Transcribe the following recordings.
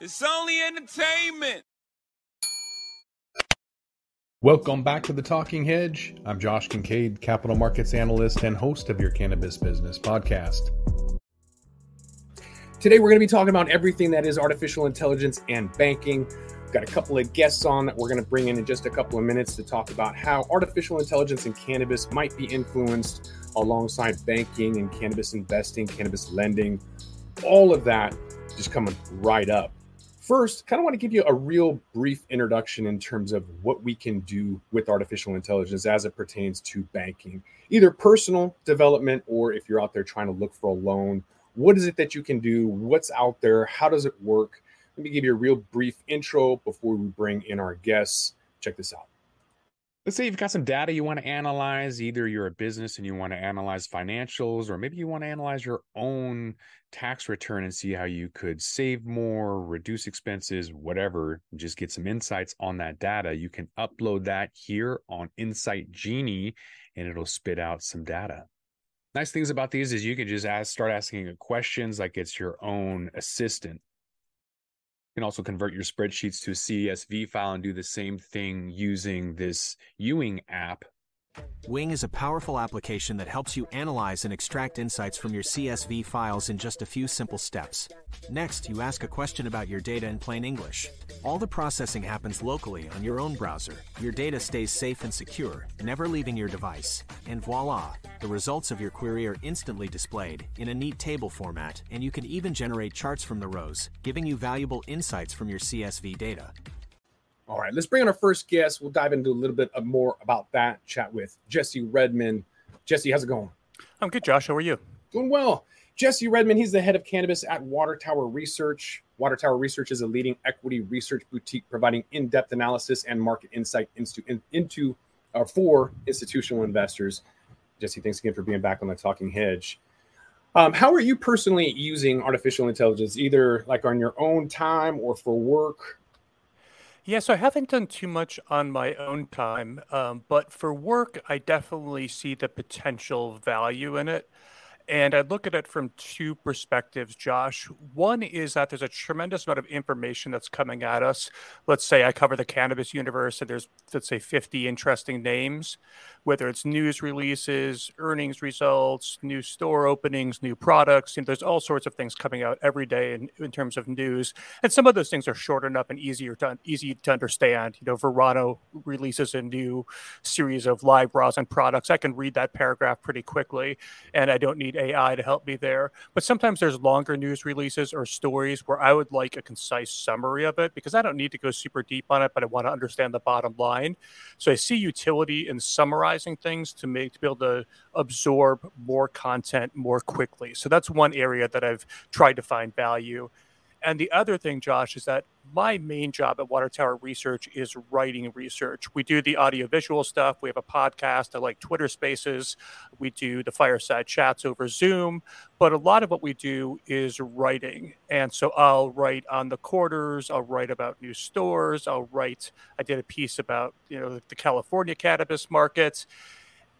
It's only entertainment. Welcome back to the Talking Hedge. I'm Josh Kincaid, capital markets analyst and host of your cannabis business podcast. Today, we're going to be talking about everything that is artificial intelligence and banking. We've got a couple of guests on that we're going to bring in in just a couple of minutes to talk about how artificial intelligence and cannabis might be influenced alongside banking and cannabis investing, cannabis lending, all of that just coming right up. First, kind of want to give you a real brief introduction in terms of what we can do with artificial intelligence as it pertains to banking, either personal development or if you're out there trying to look for a loan. What is it that you can do? What's out there? How does it work? Let me give you a real brief intro before we bring in our guests. Check this out let's say you've got some data you want to analyze either you're a business and you want to analyze financials or maybe you want to analyze your own tax return and see how you could save more reduce expenses whatever just get some insights on that data. You can upload that here on insight genie and it'll spit out some data. Nice things about these is you can just ask start asking questions like it's your own assistant. You can also convert your spreadsheets to a CSV file and do the same thing using this Ewing app Wing is a powerful application that helps you analyze and extract insights from your CSV files in just a few simple steps. Next, you ask a question about your data in plain English. All the processing happens locally on your own browser. Your data stays safe and secure, never leaving your device. And voila, the results of your query are instantly displayed in a neat table format, and you can even generate charts from the rows, giving you valuable insights from your CSV data. All right, let's bring on our first guest. We'll dive into a little bit more about that. Chat with Jesse Redmond. Jesse, how's it going? I'm good, Josh. How are you? Doing well. Jesse Redmond, he's the head of cannabis at Water Tower Research. Water Tower Research is a leading equity research boutique providing in-depth analysis and market insight into in, into uh, for institutional investors. Jesse, thanks again for being back on the Talking Hedge. Um, how are you personally using artificial intelligence, either like on your own time or for work? Yeah, so I haven't done too much on my own time, um, but for work, I definitely see the potential value in it. And I look at it from two perspectives, Josh. One is that there's a tremendous amount of information that's coming at us. Let's say I cover the cannabis universe, and there's, let's say, 50 interesting names, whether it's news releases, earnings results, new store openings, new products. You know, there's all sorts of things coming out every day in, in terms of news. And some of those things are short enough and easier to, easy to understand. You know, Verano releases a new series of live rosin products. I can read that paragraph pretty quickly, and I don't need AI to help me there. But sometimes there's longer news releases or stories where I would like a concise summary of it because I don't need to go super deep on it, but I want to understand the bottom line. So I see utility in summarizing things to make to be able to absorb more content more quickly. So that's one area that I've tried to find value. And the other thing, Josh, is that my main job at Water Tower Research is writing research. We do the audiovisual stuff. We have a podcast. I like Twitter Spaces. We do the fireside chats over Zoom. But a lot of what we do is writing. And so I'll write on the quarters. I'll write about new stores. I'll write. I did a piece about you know the California cannabis markets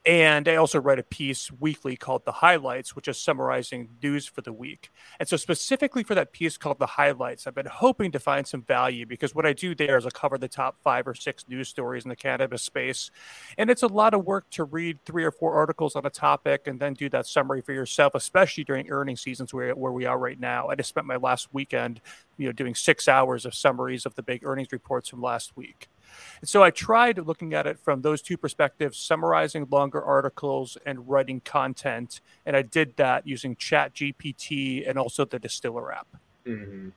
and I also write a piece weekly called The Highlights, which is summarizing news for the week. And so, specifically for that piece called The Highlights, I've been hoping to find some value because what I do there is I cover the top five or six news stories in the cannabis space. And it's a lot of work to read three or four articles on a topic and then do that summary for yourself, especially during earning seasons where, where we are right now. I just spent my last weekend, you know, doing six hours of summaries of the big earnings reports from last week. And so I tried looking at it from those two perspectives, summarizing longer articles and writing content. And I did that using Chat GPT and also the Distiller app. Mm-hmm.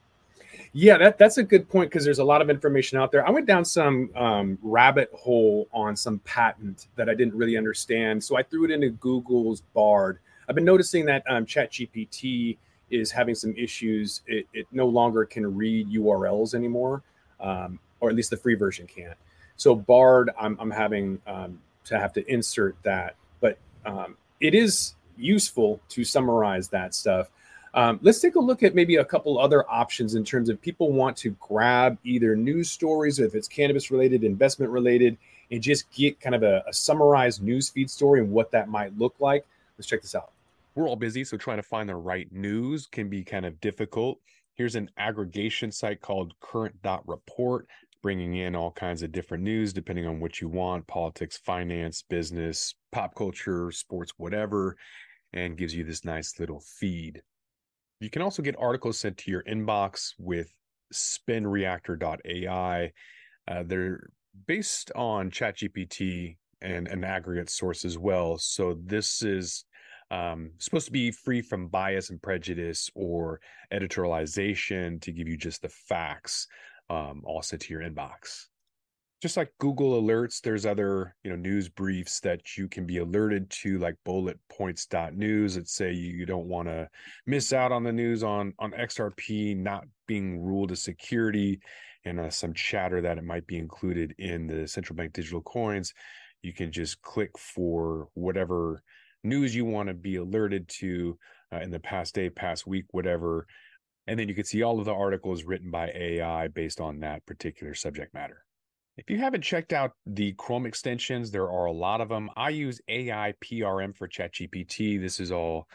Yeah, that, that's a good point because there's a lot of information out there. I went down some um, rabbit hole on some patent that I didn't really understand. So I threw it into Google's Bard. I've been noticing that um, ChatGPT is having some issues. It, it, no longer can read URLs anymore. Um, or at least the free version can't. So Bard, I'm, I'm having um, to have to insert that, but um, it is useful to summarize that stuff. Um, let's take a look at maybe a couple other options in terms of people want to grab either news stories, if it's cannabis related, investment related, and just get kind of a, a summarized news feed story and what that might look like. Let's check this out. We're all busy, so trying to find the right news can be kind of difficult Here's an aggregation site called current.report, bringing in all kinds of different news depending on what you want politics, finance, business, pop culture, sports, whatever, and gives you this nice little feed. You can also get articles sent to your inbox with spinreactor.ai. Uh, they're based on ChatGPT and an aggregate source as well. So this is um, supposed to be free from bias and prejudice or editorialization to give you just the facts um, all sent to your inbox just like google alerts there's other you know news briefs that you can be alerted to like bullet points news that say you don't want to miss out on the news on on xrp not being ruled as security and uh, some chatter that it might be included in the central bank digital coins you can just click for whatever news you want to be alerted to uh, in the past day, past week, whatever. And then you can see all of the articles written by AI based on that particular subject matter. If you haven't checked out the Chrome extensions, there are a lot of them. I use AI PRM for ChatGPT. This is all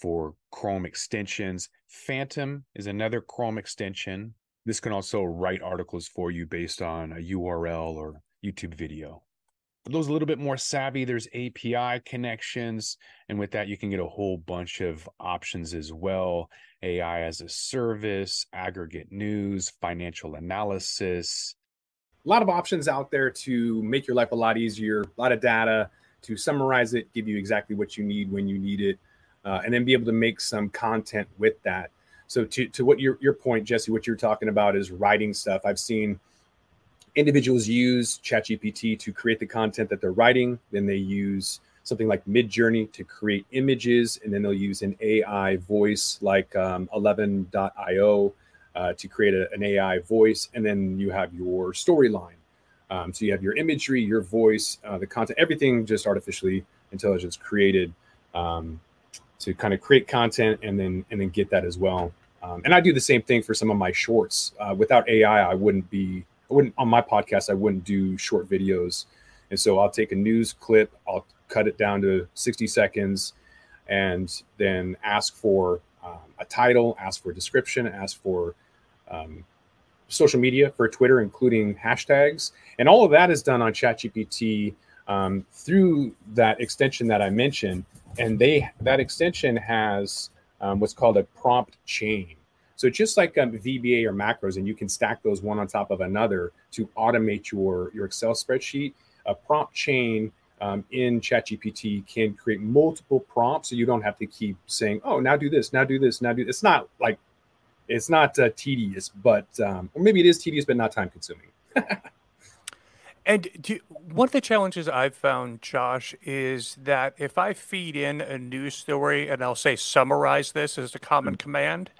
for Chrome extensions. Phantom is another Chrome extension. This can also write articles for you based on a URL or YouTube video. For those a little bit more savvy, there's API connections. And with that, you can get a whole bunch of options as well AI as a service, aggregate news, financial analysis. A lot of options out there to make your life a lot easier, a lot of data to summarize it, give you exactly what you need when you need it, uh, and then be able to make some content with that. So, to, to what your, your point, Jesse, what you're talking about is writing stuff. I've seen individuals use ChatGPT to create the content that they're writing. Then they use something like Midjourney to create images, and then they'll use an AI voice like um, 11.io uh, to create a, an AI voice, and then you have your storyline. Um, so you have your imagery, your voice, uh, the content, everything just artificially intelligence created um, to kind of create content and then and then get that as well. Um, and I do the same thing for some of my shorts. Uh, without AI, I wouldn't be I wouldn't on my podcast. I wouldn't do short videos, and so I'll take a news clip, I'll cut it down to 60 seconds, and then ask for um, a title, ask for a description, ask for um, social media for Twitter, including hashtags, and all of that is done on ChatGPT um, through that extension that I mentioned, and they that extension has um, what's called a prompt chain. So just like um, VBA or macros, and you can stack those one on top of another to automate your your Excel spreadsheet. A prompt chain um, in ChatGPT can create multiple prompts, so you don't have to keep saying, "Oh, now do this, now do this, now do." This. It's not like it's not uh, tedious, but um, or maybe it is tedious, but not time consuming. And do, one of the challenges I've found, Josh, is that if I feed in a news story and I'll say summarize this as a common mm-hmm. command,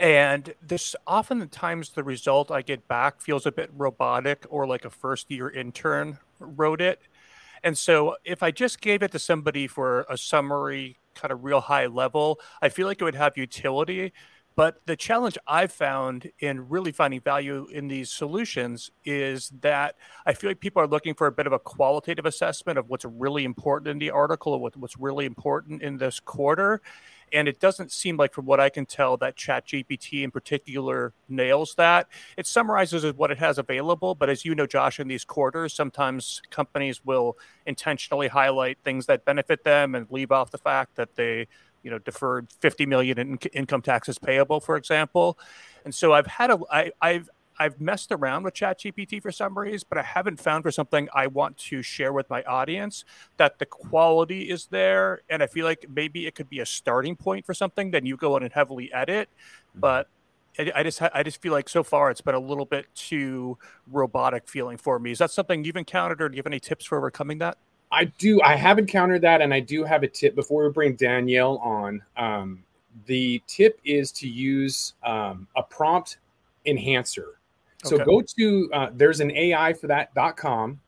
and this often the times the result I get back feels a bit robotic or like a first year intern wrote it. And so if I just gave it to somebody for a summary, kind of real high level, I feel like it would have utility. But the challenge I've found in really finding value in these solutions is that I feel like people are looking for a bit of a qualitative assessment of what's really important in the article or what's really important in this quarter. And it doesn't seem like, from what I can tell, that ChatGPT in particular nails that. It summarizes what it has available, but as you know, Josh, in these quarters, sometimes companies will intentionally highlight things that benefit them and leave off the fact that they you know deferred 50 million in income taxes payable for example and so i've had a I, i've I've messed around with ChatGPT for summaries, but I haven't found for something I want to share with my audience that the quality is there. And I feel like maybe it could be a starting point for something. Then you go in and heavily edit. Mm-hmm. But I, I just I just feel like so far it's been a little bit too robotic feeling for me. Is that something you've encountered, or do you have any tips for overcoming that? I do. I have encountered that, and I do have a tip before we bring Danielle on. Um, the tip is to use um, a prompt enhancer. So okay. go to uh, there's an AI for that.com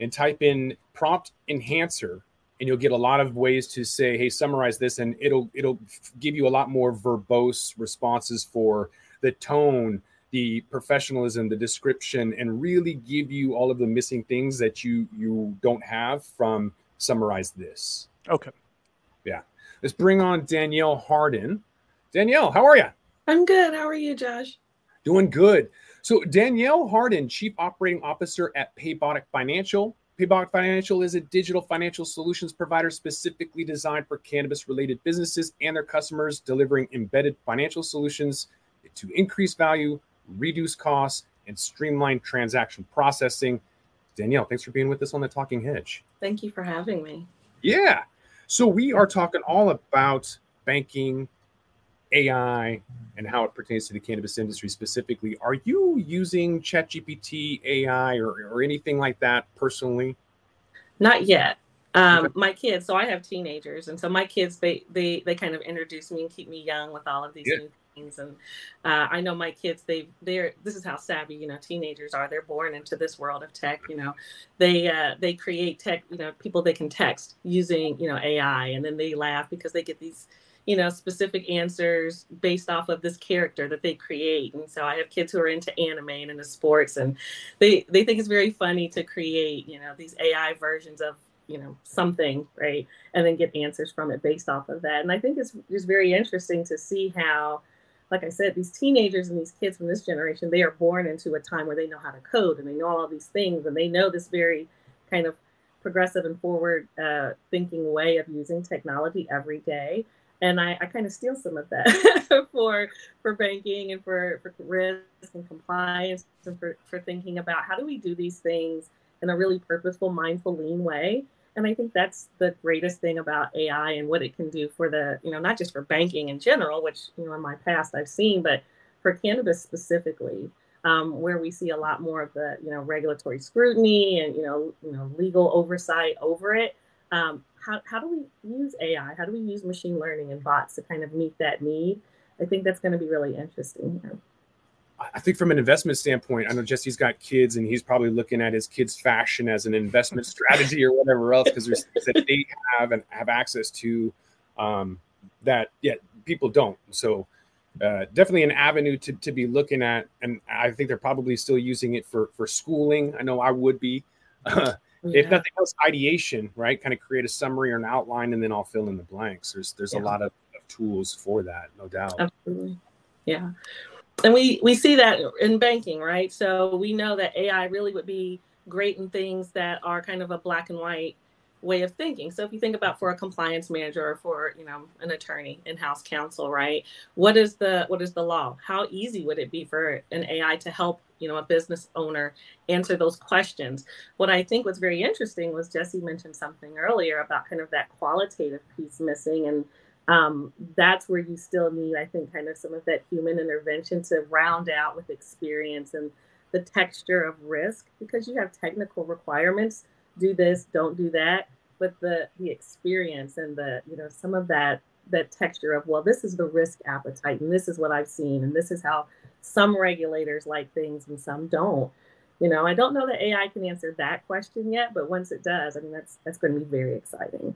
and type in prompt enhancer and you'll get a lot of ways to say hey summarize this and it'll it'll give you a lot more verbose responses for the tone the professionalism the description and really give you all of the missing things that you you don't have from summarize this okay yeah let's bring on danielle harden danielle how are you I'm good. How are you, Josh? Doing good. So, Danielle Harden, Chief Operating Officer at Paybotic Financial. Paybotic Financial is a digital financial solutions provider specifically designed for cannabis related businesses and their customers, delivering embedded financial solutions to increase value, reduce costs, and streamline transaction processing. Danielle, thanks for being with us on the Talking Hedge. Thank you for having me. Yeah. So, we are talking all about banking, AI, and how it pertains to the cannabis industry specifically. Are you using ChatGPT, AI, or, or anything like that personally? Not yet. Um, my kids, so I have teenagers, and so my kids, they they they kind of introduce me and keep me young with all of these yeah. new things. And uh, I know my kids, they they're this is how savvy you know teenagers are. They're born into this world of tech. You know, they uh, they create tech. You know, people they can text using you know AI, and then they laugh because they get these you know specific answers based off of this character that they create. And so i have kids who are into anime and into sports and they they think it's very funny to create you know these ai versions of you know something right? And then get answers from it based off of that. And i think it's just very interesting to see how like i said these teenagers and these kids from this generation they are born into a time where they know how to code and they know all these things and they know this very kind of progressive and forward uh, thinking way of using technology every day and I, I kind of steal some of that for for banking and for, for risk and compliance and for, for thinking about how do we do these things in a really purposeful, mindful, lean way. And I think that's the greatest thing about AI and what it can do for the, you know, not just for banking in general, which, you know, in my past I've seen, but for cannabis specifically, um, where we see a lot more of the, you know, regulatory scrutiny and, you know, you know, legal oversight over it. Um, how, how do we use AI? How do we use machine learning and bots to kind of meet that need? I think that's going to be really interesting here. I think from an investment standpoint, I know Jesse's got kids and he's probably looking at his kids' fashion as an investment strategy or whatever else because there's things that they have and have access to um, that yeah people don't. So uh, definitely an avenue to, to be looking at, and I think they're probably still using it for for schooling. I know I would be. Uh, Oh, yeah. if nothing else, ideation, right? Kind of create a summary or an outline, and then I'll fill in the blanks. There's there's yeah. a lot of, of, tools for that, no doubt. Absolutely, yeah. And we we see that in banking, right? So we know that AI really would be great in things that are kind of a black and white way of thinking. So if you think about for a compliance manager or for, you know, an attorney, in-house counsel, right? What is the what is the law? How easy would it be for an AI to help, you know, a business owner answer those questions? What I think was very interesting was Jesse mentioned something earlier about kind of that qualitative piece missing and um, that's where you still need, I think, kind of some of that human intervention to round out with experience and the texture of risk because you have technical requirements do this, don't do that. But the the experience and the you know some of that that texture of well, this is the risk appetite, and this is what I've seen, and this is how some regulators like things and some don't. You know, I don't know that AI can answer that question yet, but once it does, I mean that's that's going to be very exciting.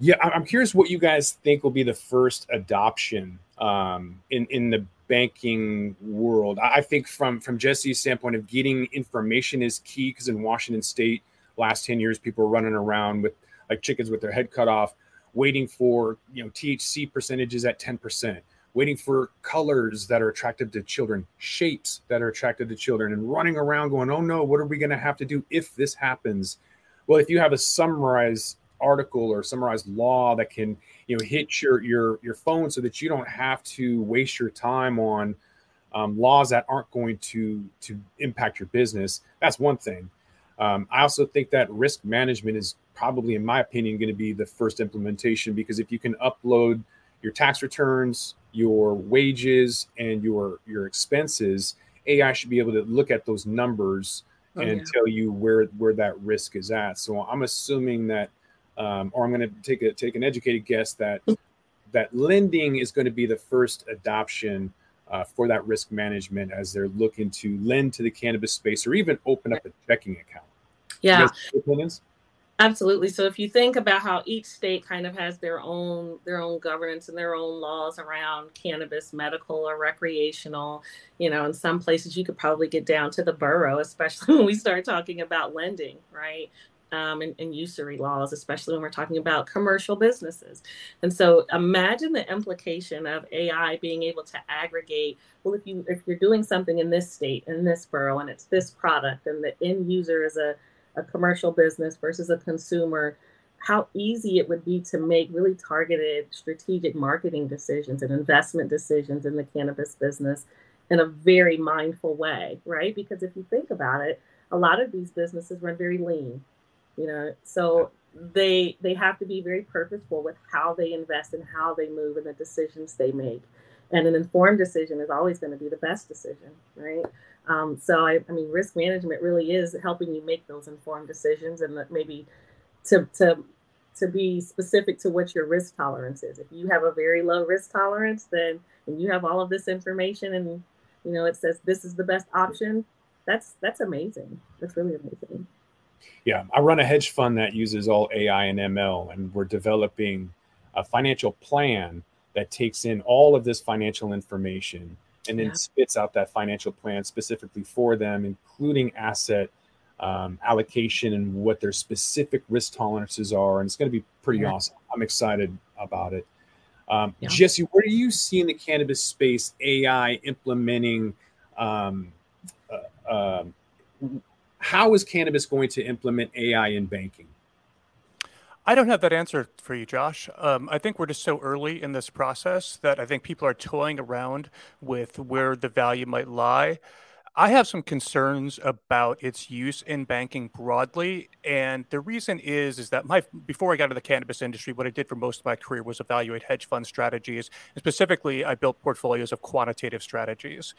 Yeah, I'm curious what you guys think will be the first adoption um, in in the banking world. I think from from Jesse's standpoint of getting information is key because in Washington State, last ten years, people are running around with like chickens with their head cut off, waiting for you know THC percentages at ten percent, waiting for colors that are attractive to children, shapes that are attractive to children, and running around going, oh no, what are we going to have to do if this happens? Well, if you have a summarized article or summarized law that can you know hit your your your phone so that you don't have to waste your time on um, laws that aren't going to to impact your business. That's one thing. Um, i also think that risk management is probably in my opinion going to be the first implementation because if you can upload your tax returns your wages and your your expenses ai should be able to look at those numbers oh, and yeah. tell you where where that risk is at. So i'm assuming that um, or I'm going to take a take an educated guess that that lending is going to be the first adoption uh, for that risk management as they're looking to lend to the cannabis space or even open up a checking account. Yeah. Opinions? Absolutely. So if you think about how each state kind of has their own their own governance and their own laws around cannabis, medical or recreational, you know, in some places you could probably get down to the borough, especially when we start talking about lending, right? Um, and, and usury laws, especially when we're talking about commercial businesses. And so imagine the implication of AI being able to aggregate, well, if you if you're doing something in this state, in this borough, and it's this product, and the end user is a, a commercial business versus a consumer, how easy it would be to make really targeted strategic marketing decisions and investment decisions in the cannabis business in a very mindful way, right? Because if you think about it, a lot of these businesses run very lean you know? So they they have to be very purposeful with how they invest and how they move and the decisions they make. And an informed decision is always going to be the best decision right? Um, so I, I mean risk management really is helping you make those informed decisions and maybe to to to be specific to what your risk tolerance is. If you have a very low risk tolerance then and you have all of this information and you know it says this is the best option that's that's amazing. That's really amazing yeah, I run a hedge fund that uses all AI and ML, and we're developing a financial plan that takes in all of this financial information and then yeah. spits out that financial plan specifically for them, including asset um, allocation and what their specific risk tolerances are. And it's going to be pretty yeah. awesome. I'm excited about it. Um, yeah. Jesse, where do you see in the cannabis space AI implementing um, uh, um, how is cannabis going to implement AI in banking? I don't have that answer for you, Josh. Um, I think we're just so early in this process that I think people are toying around with where the value might lie. I have some concerns about its use in banking broadly, and the reason is is that my before I got into the cannabis industry, what I did for most of my career was evaluate hedge fund strategies, and specifically, I built portfolios of quantitative strategies.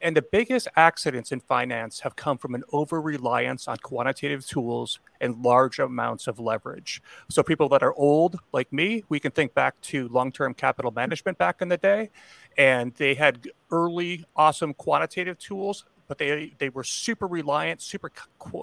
And the biggest accidents in finance have come from an over reliance on quantitative tools and large amounts of leverage. So, people that are old, like me, we can think back to long term capital management back in the day, and they had early, awesome quantitative tools, but they, they were super reliant, super,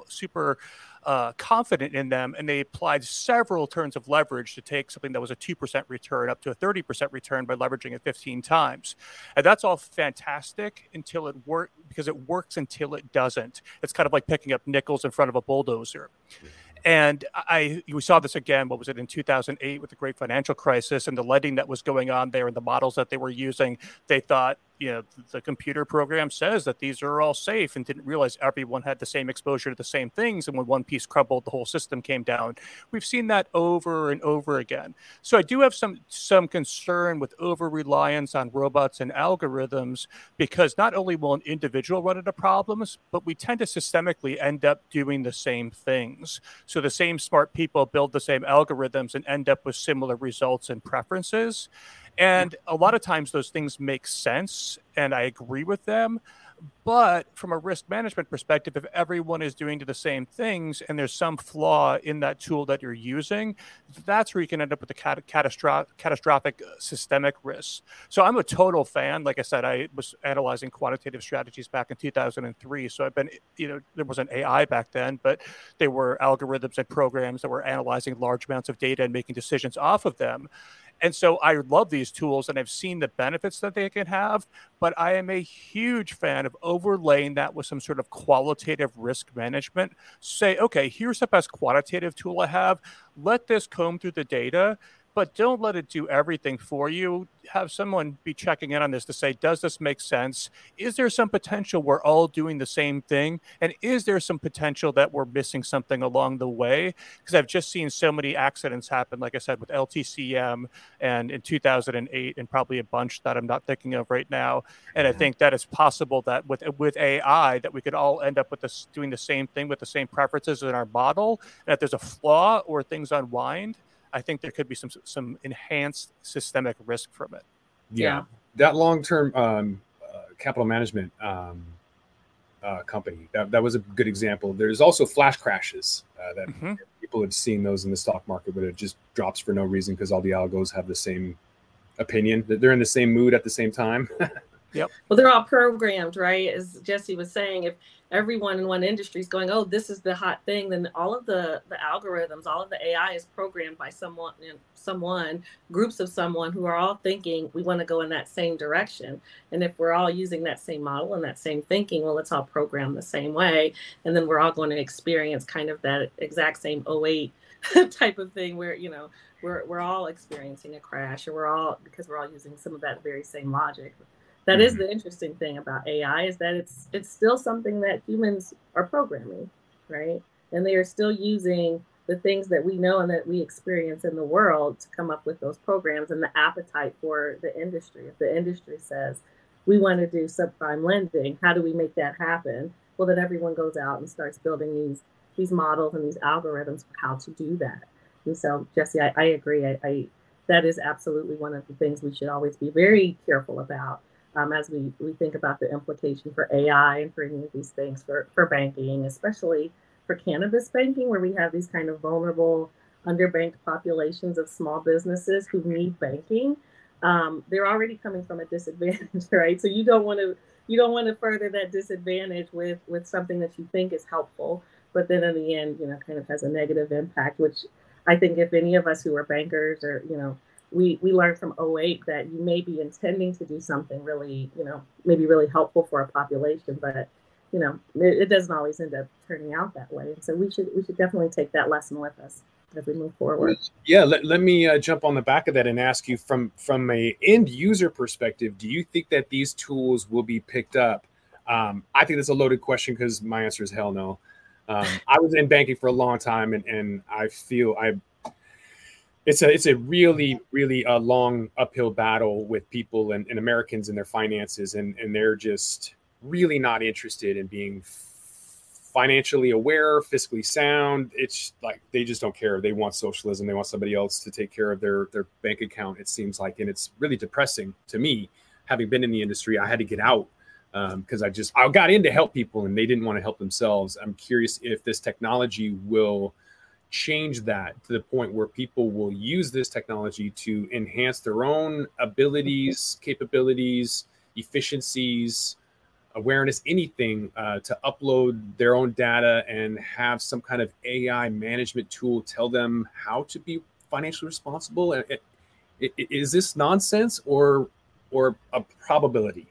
super uh, confident in them, and they applied several turns of leverage to take something that was a 2% return up to a 30% return by leveraging it 15 times. And that's all fantastic until it works, because it works until it doesn't. It's kind of like picking up nickels in front of a bulldozer. Mm-hmm. And I we saw this again. What was it in 2008 with the great financial crisis and the lending that was going on there and the models that they were using? They thought you know the computer program says that these are all safe and didn't realize everyone had the same exposure to the same things. And when one piece crumbled the whole system came down. We've seen that over and over again. So i do have some some concern with over reliance on robots and algorithms because not only will an individual run into problems but we tend to systemically end up doing the same things. So the same smart people build the same algorithms and end up with similar results and preferences and a lot of times those things make sense and I agree with them. But from a risk management perspective, if everyone is doing the same things and there's some flaw in that tool that you're using, that's where you can end up with the cat- catastrophic, catastrophic uh, systemic risks. So I'm a total fan. Like I said, I was analyzing quantitative strategies back in 2003. So I've been, you know, there wasn't AI back then, but there were algorithms and programs that were analyzing large amounts of data and making decisions off of them. And so I love these tools and I've seen the benefits that they can have, but I am a huge fan of overlaying that with some sort of qualitative risk management. Say, okay, here's the best quantitative tool I have. Let this comb through the data but don't let it do everything for you. Have someone be checking in on this to say, does this make sense? Is there some potential we're all doing the same thing? And is there some potential that we're missing something along the way? Because I've just seen so many accidents happen, like I said, with LTCM and in 2008, and probably a bunch that I'm not thinking of right now. And I think that it's possible that with with AI, that we could all end up with this doing the same thing with the same preferences in our model. And if there's a flaw or things unwind, I think there could be some some enhanced systemic risk from it. Yeah, yeah. that long term um, uh, capital management um, uh, company that, that was a good example. There's also flash crashes uh, that mm-hmm. people have seen those in the stock market, but it just drops for no reason because all the algos have the same opinion. That They're in the same mood at the same time. Yep. Well, they're all programmed, right? As Jesse was saying, if everyone in one industry is going, "Oh, this is the hot thing," then all of the the algorithms, all of the AI is programmed by someone, someone, groups of someone who are all thinking we want to go in that same direction. And if we're all using that same model and that same thinking, well, it's all programmed the same way, and then we're all going to experience kind of that exact same 08 type of thing where you know we're we're all experiencing a crash, or we're all because we're all using some of that very same logic. That is mm-hmm. the interesting thing about AI is that it's it's still something that humans are programming, right? And they are still using the things that we know and that we experience in the world to come up with those programs and the appetite for the industry. If the industry says we want to do subprime lending, how do we make that happen? Well, then everyone goes out and starts building these these models and these algorithms for how to do that. And so, Jesse, I, I agree. I, I that is absolutely one of the things we should always be very careful about um, as we, we think about the implication for AI and for any of these things for, for banking, especially for cannabis banking, where we have these kind of vulnerable, underbanked populations of small businesses who need banking. Um, they're already coming from a disadvantage, right? So you don't want to you don't want to further that disadvantage with with something that you think is helpful, but then in the end, you know, kind of has a negative impact. Which I think if any of us who are bankers or you know we we learned from 08 that you may be intending to do something really you know maybe really helpful for a population but you know it, it, doesn't always end up turning out that way. And so we should we should definitely take that lesson with us as we move forward. Yeah let, let me uh, jump on the back of that and ask you from from a end user perspective do you think that these tools will be picked up? Um, i think that's a loaded question because my answer is hell no. Um, i was in banking for a long time and, and i feel i it's a it's a really really a uh, long uphill battle with people and, and Americans and their finances and and they're just really not interested in being financially aware, fiscally sound. It's like they just don't care. They want socialism. They want somebody else to take care of their their bank account. It seems like, and it's really depressing to me. Having been in the industry, I had to get out because um, I just I got in to help people, and they didn't want to help themselves. I'm curious if this technology will change that to the point where people will use this technology to enhance their own abilities, capabilities, efficiencies, awareness, anything uh, to upload their own data and have some kind of AI management tool tell them how to be financially responsible? Is this nonsense or or a probability?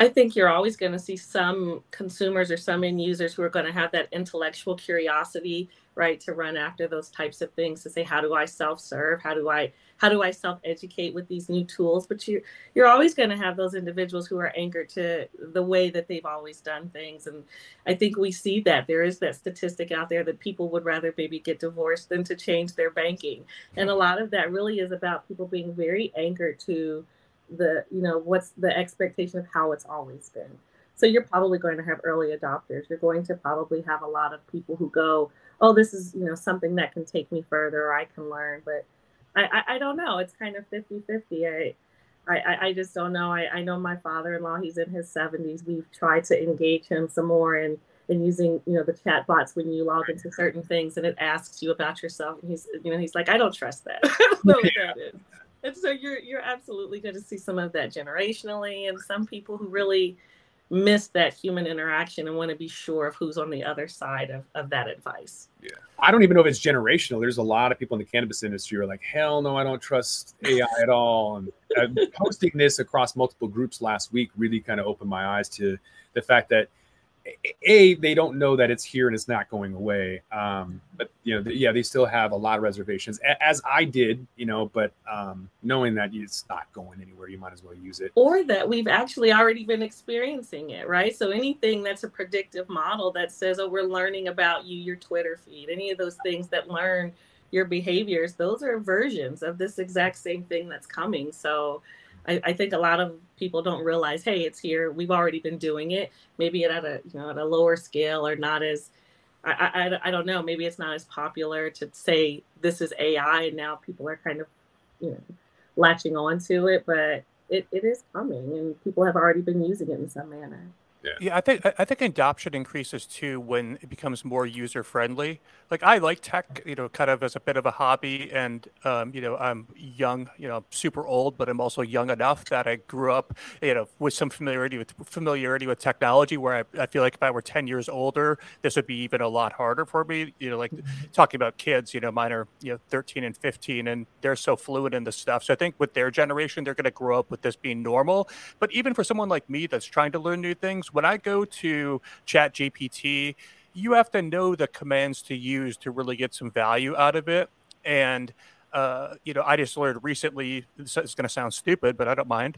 I think you're always going to see some consumers or some end users who are going to have that intellectual curiosity right to run after those types of things to say how do i self-serve? How do i how do i self-educate with these new tools? But you you're always going to have those individuals who are anchored to the way that they've always done things. And i think we see that. There is that statistic out there that people would rather maybe get divorced than to change their banking. And a lot of that really is about people being very anchored to the you know what's the expectation of how it's always been so you're probably going to have early adopters you're going to probably have a lot of people who go oh, this is, you know, something that can take me further or I can learn. But I, I, I don't know. It's kind of 50 50. I, I, I just don't know. I, I know my father in law, he's in his 70s. We've tried to engage him some more and and using, you know, the chat bots when you log into certain things and it asks you about yourself. And he's, you know, he's like, I don't trust that. I don't know what that is. And so you're you're absolutely going to see some of that generationally, and some people who really miss that human interaction and want to be sure of who's on the other side of, of that advice. Yeah. I don't even know if it's generational. There's a lot of people in the cannabis industry who are like, hell no, I don't trust AI at all. And uh, posting this across multiple groups last week really kind of opened my eyes to the fact that a they don't know that it's here and it's not going away. Um, but you know yeah they still have a lot of reservations as i did you know but um, knowing that it's not going anywhere you might as well use it. Or that we've actually already been experiencing it right? So anything that's a predictive model that says oh we're learning about you your twitter feed any of those things that learn your behaviors those are versions of this exact same thing that's coming. So I, I, think a lot of people don't realize, hey, it's here. We've already been doing it. Maybe at a you know at a lower scale or not as I, I, I don't know. Maybe it's not as popular to say this is AI, and now people are kind of you know latching on to it. But it, it is coming, and people have already been using it in some manner. Yeah. yeah, I think I think adoption increases too when it becomes more user friendly. Like I like tech, you know, kind of as a bit of a hobby, and um, you know, I'm young, you know, super old, but I'm also young enough that I grew up, you know, with some familiarity with familiarity with technology. Where I, I feel like if I were ten years older, this would be even a lot harder for me. You know, like mm-hmm. talking about kids, you know, mine are you know 13 and 15, and they're so fluid in this stuff. So I think with their generation, they're going to grow up with this being normal. But even for someone like me that's trying to learn new things when I go to Chat GPT, you have to know the commands to use to really get some value out of it. And uh, you know, I just learned recently. Is going to sound stupid, but I don't mind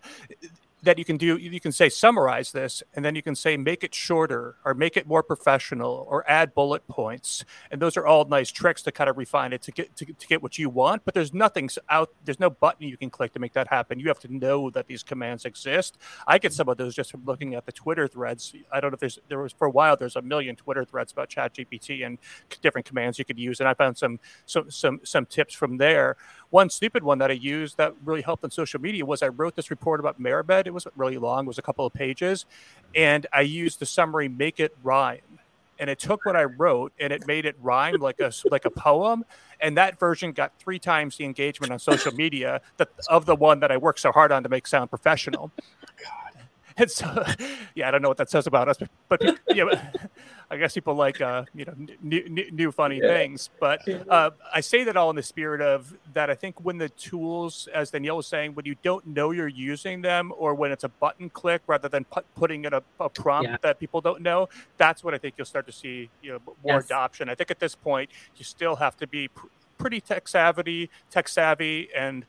that you can do you can say summarize this and then you can say make it shorter or make it more professional or add bullet points. And those are all nice tricks to kind of refine it to get to, to get what you want but there's nothing out there's no button you can click to make that happen. You have to know that these commands exist. I get some of those just from looking at the twitter threads. I don't know if there's there was for a while there's a million twitter threads about chat gpt and different commands you could use and i found some some some some tips from there. One stupid one that I used that really helped on social media was I wrote this report about MariMed. It wasn't really long; it was a couple of pages, and I used the summary "make it rhyme." And it took what I wrote and it made it rhyme like a like a poem. And that version got three times the engagement on social media that of the one that I worked so hard on to make sound professional. And so, yeah, I don't know what that says about us, but, but yeah, I guess people like uh, you know new, new, new funny yeah. things. But uh, I say that all in the spirit of that. I think when the tools, as Danielle was saying, when you don't know you're using them, or when it's a button click rather than put, putting in a, a prompt yeah. that people don't know, that's what I think you'll start to see you know more yes. adoption. I think at this point you still have to be pr- pretty tech savvy, tech savvy, and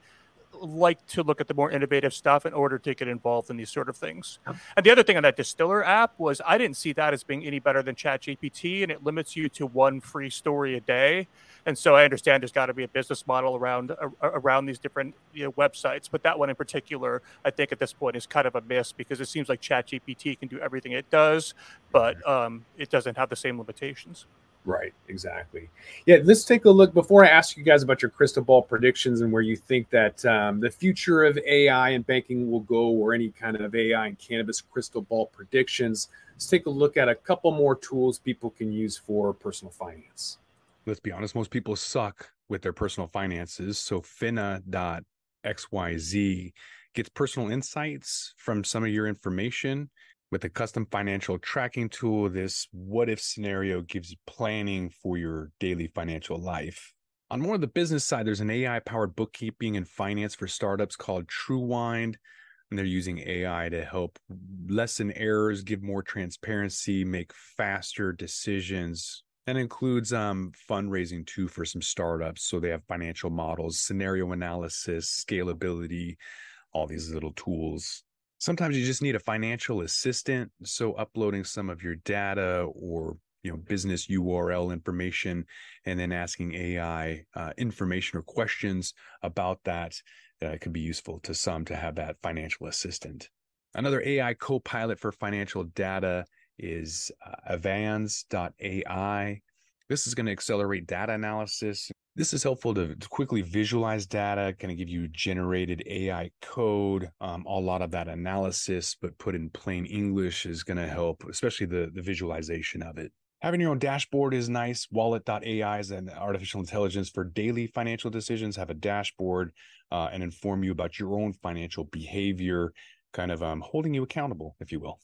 like to look at the more innovative stuff in order to get involved in these sort of things. And the other thing on that distiller app was I didn't see that as being any better than ChatGPT, and it limits you to one free story a day. And so I understand there's got to be a business model around uh, around these different you know, websites, but that one in particular, I think at this point is kind of a miss because it seems like ChatGPT can do everything it does, but um, it doesn't have the same limitations. Right, exactly. Yeah, let's take a look before I ask you guys about your crystal ball predictions and where you think that um, the future of AI and banking will go, or any kind of AI and cannabis crystal ball predictions. Let's take a look at a couple more tools people can use for personal finance. Let's be honest, most people suck with their personal finances. So finna.xyz gets personal insights from some of your information with a custom financial tracking tool, this what if scenario gives you planning for your daily financial life. On more of the business side, there's an AI powered bookkeeping and finance for startups called TrueWind. And they're using AI to help lessen errors, give more transparency, make faster decisions. That includes um, fundraising too for some startups. So they have financial models, scenario analysis, scalability, all these little tools sometimes you just need a financial assistant so uploading some of your data or you know business url information and then asking ai uh, information or questions about that uh, could be useful to some to have that financial assistant. Another ai co-pilot for financial data is uh, avans.ai this is going to accelerate data analysis this is helpful to, quickly visualize data, kind of give you generated AI code. Um, a lot of that analysis, but put in plain English is going to help, especially the, the visualization of it. Having your own dashboard is nice. Wallet.ai is an artificial intelligence for daily financial decisions. Have a dashboard uh, and inform you about your own financial behavior, kind of um, holding you accountable, if you will.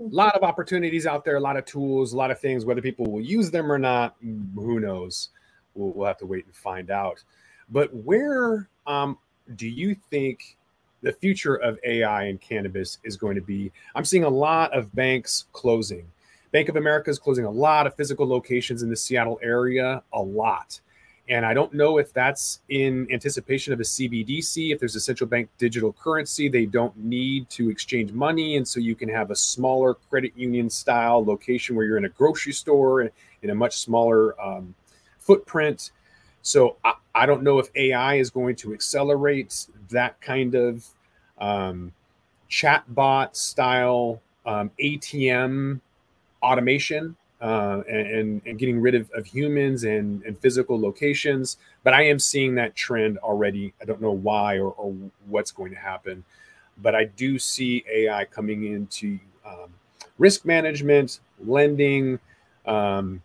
A lot of opportunities out there, a lot of tools, a lot of things. Whether people will use them or not, who knows? We'll, we'll have to wait and find out. But where um, do you think the future of AI and cannabis is going to be? I'm seeing a lot of banks closing. Bank of America is closing a lot of physical locations in the Seattle area, a lot. And I don't know if that's in anticipation of a CBDC. If there's a central bank digital currency, they don't need to exchange money. And so you can have a smaller credit union style location where you're in a grocery store in a much smaller um, footprint. So I, I, don't know if AI is going to accelerate that kind of um, chatbot style um, ATM automation uh, and, and getting rid of, of humans and, and physical locations. But I am seeing that trend already. I don't know why or, or what's going to happen, but I do see AI coming into um, risk management, lending. Um,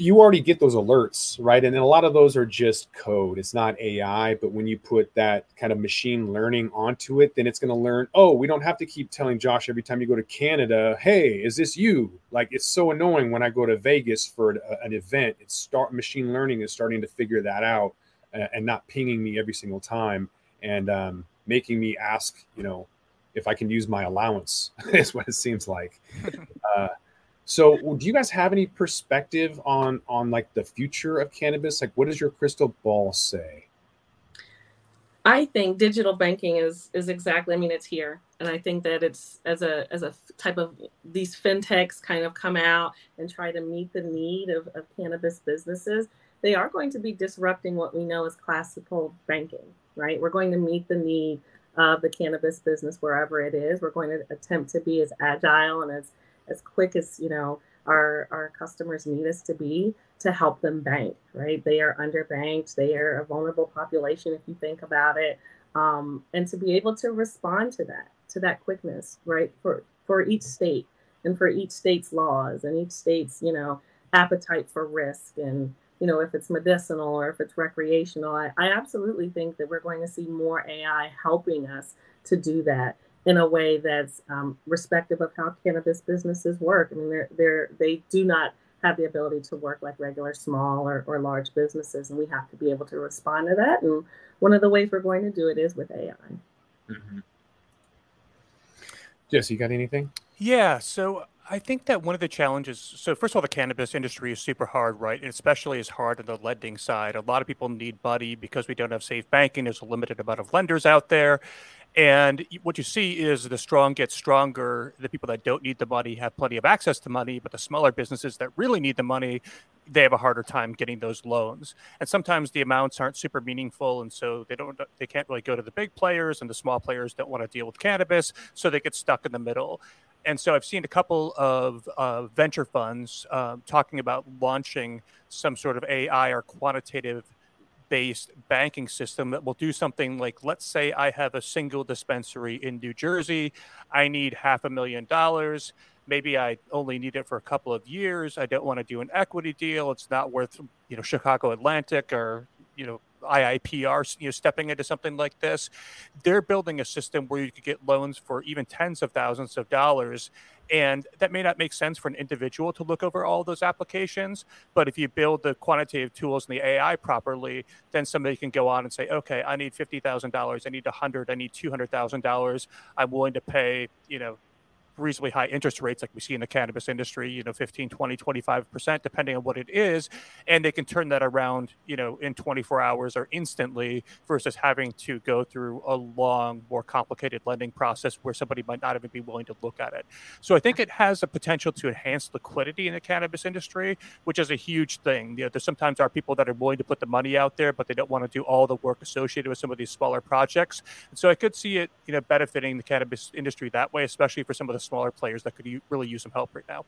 you already get those alerts, right? And then a lot of those are just code. It's not AI, but when you put that kind of machine learning onto it, then it's going to learn, oh, we don't have to keep telling Josh every time you go to Canada, hey, is this you? Like it's so annoying when I go to Vegas for an event. It's start machine learning is starting to figure that out uh, and not pinging me every single time and um, making me ask, you know, if I can use my allowance is what it seems like. uh, so, do you guys have any perspective on on like the future of cannabis? Like, what does your crystal ball say? I think digital banking is is exactly. I mean, it's here, and I think that it's as a as a type of these fintechs kind of come out and try to meet the need of, of cannabis businesses. They are going to be disrupting what we know as classical banking, right? We're going to meet the need of the cannabis business wherever it is. We're going to attempt to be as agile and as as quick as you know our our customers need us to be to help them bank right? They are underbanked. They are a vulnerable population if you think about it. Um, and to be able to respond to that to that quickness right? For for each state and for each state's laws and each state's you know appetite for risk and you know if it's medicinal or if it's recreational I, I absolutely think that we're going to see more ai helping us to do that in a way that's um, respective of how cannabis businesses work. I mean, they're, they're, they do not have the ability to work like regular small or, or large businesses, and we have to be able to respond to that. And one of the ways we're going to do it is with AI. Mm-hmm. Jesse, you got anything? Yeah. So I think that one of the challenges, so first of all, the cannabis industry is super hard, right? And especially is hard on the lending side. A lot of people need money because we don't have safe banking. There's a limited amount of lenders out there. And what you see is the strong get stronger. The people that don't need the money have plenty of access to money, but the smaller businesses that really need the money, they have a harder time getting those loans. And sometimes the amounts aren't super meaningful, and so they don't they can't really go to the big players, and the small players don't want to deal with cannabis, so they get stuck in the middle. And so I've seen a couple of uh, venture funds uh, talking about launching some sort of AI or quantitative based banking system that will do something like let's say I have a single dispensary in New Jersey, I need half a million dollars. Maybe I only need it for a couple of years. I don't want to do an equity deal. It's not worth, you know, Chicago Atlantic or, you know, IIPR, you know, stepping into something like this. They're building a system where you could get loans for even tens of thousands of dollars and that may not make sense for an individual to look over all those applications. But if you build the quantitative tools and the AI properly, then somebody can go on and say, okay, I need $50,000. I need 100, I need $200,000. I'm willing to pay, you know, reasonably high interest rates like we see in the cannabis industry, you know, 15, 20, 25%, depending on what it is. And they can turn that around, you know, in 24 hours or instantly versus having to go through a long, more complicated lending process where somebody might not even be willing to look at it. So I think it has the potential to enhance liquidity in the cannabis industry, which is a huge thing. You know, there sometimes are people that are willing to put the money out there, but they don't want to do all the work associated with some of these smaller projects. And so I could see it, you know, benefiting the cannabis industry that way, especially for some of the smaller players that could u- really use some help right now.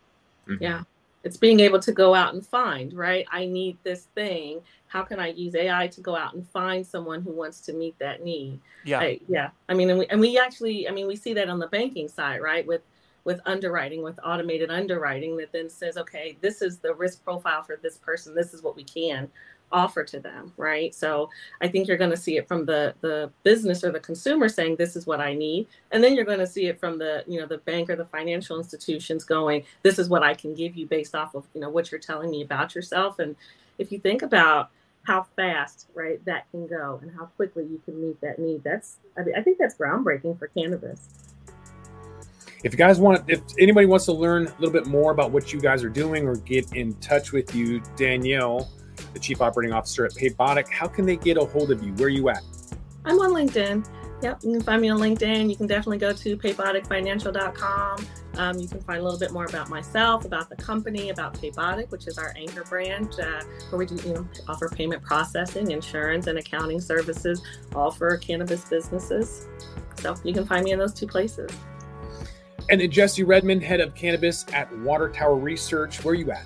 Mm-hmm. Yeah. It's being able to go out and find, right? I need this thing. How can I use AI to go out and find someone who wants to meet that need? Yeah. I, yeah. I mean, and we, and we actually, I mean, we see that on the banking side, right? With, with underwriting, with automated underwriting that then says, okay, this is the risk profile for this person. This is what we can offer to them right? So i think you're going to see it from the the business or the consumer saying this is what i need. And then you're going to see it from the you know the bank or the financial institutions going this is what i can give you based off of you know what you're telling me about yourself. And if you think about how fast right that can go and how quickly you can meet that need that's i, mean, I think that's groundbreaking for cannabis. If you guys want if anybody wants to learn a little bit more about what you guys are doing or get in touch with you danielle the Chief Operating Officer at Paybotic. How can they get a hold of you? Where are you at? I'm on LinkedIn. Yep, you can find me on LinkedIn. You can definitely go to payboticfinancial.com. Um, you can find a little bit more about myself, about the company, about Paybotic, which is our anchor brand, uh, where we do you know offer payment processing, insurance, and accounting services, all for cannabis businesses. So you can find me in those two places. And then Jesse Redmond, head of cannabis at Water Tower Research. Where are you at?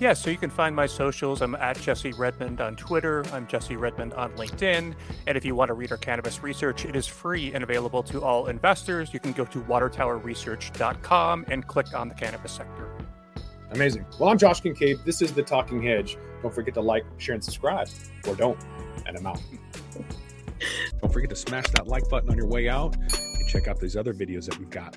Yeah, so you can find my socials. I'm at Jesse Redmond on Twitter. I'm Jesse Redmond on LinkedIn. And if you want to read our cannabis research, it is free and available to all investors. You can go to watertowerresearch.com and click on the cannabis sector. Amazing. Well, I'm Josh Kincaid. This is The Talking Hedge. Don't forget to like, share, and subscribe, or don't. And I'm out. Don't forget to smash that like button on your way out and check out these other videos that we've got.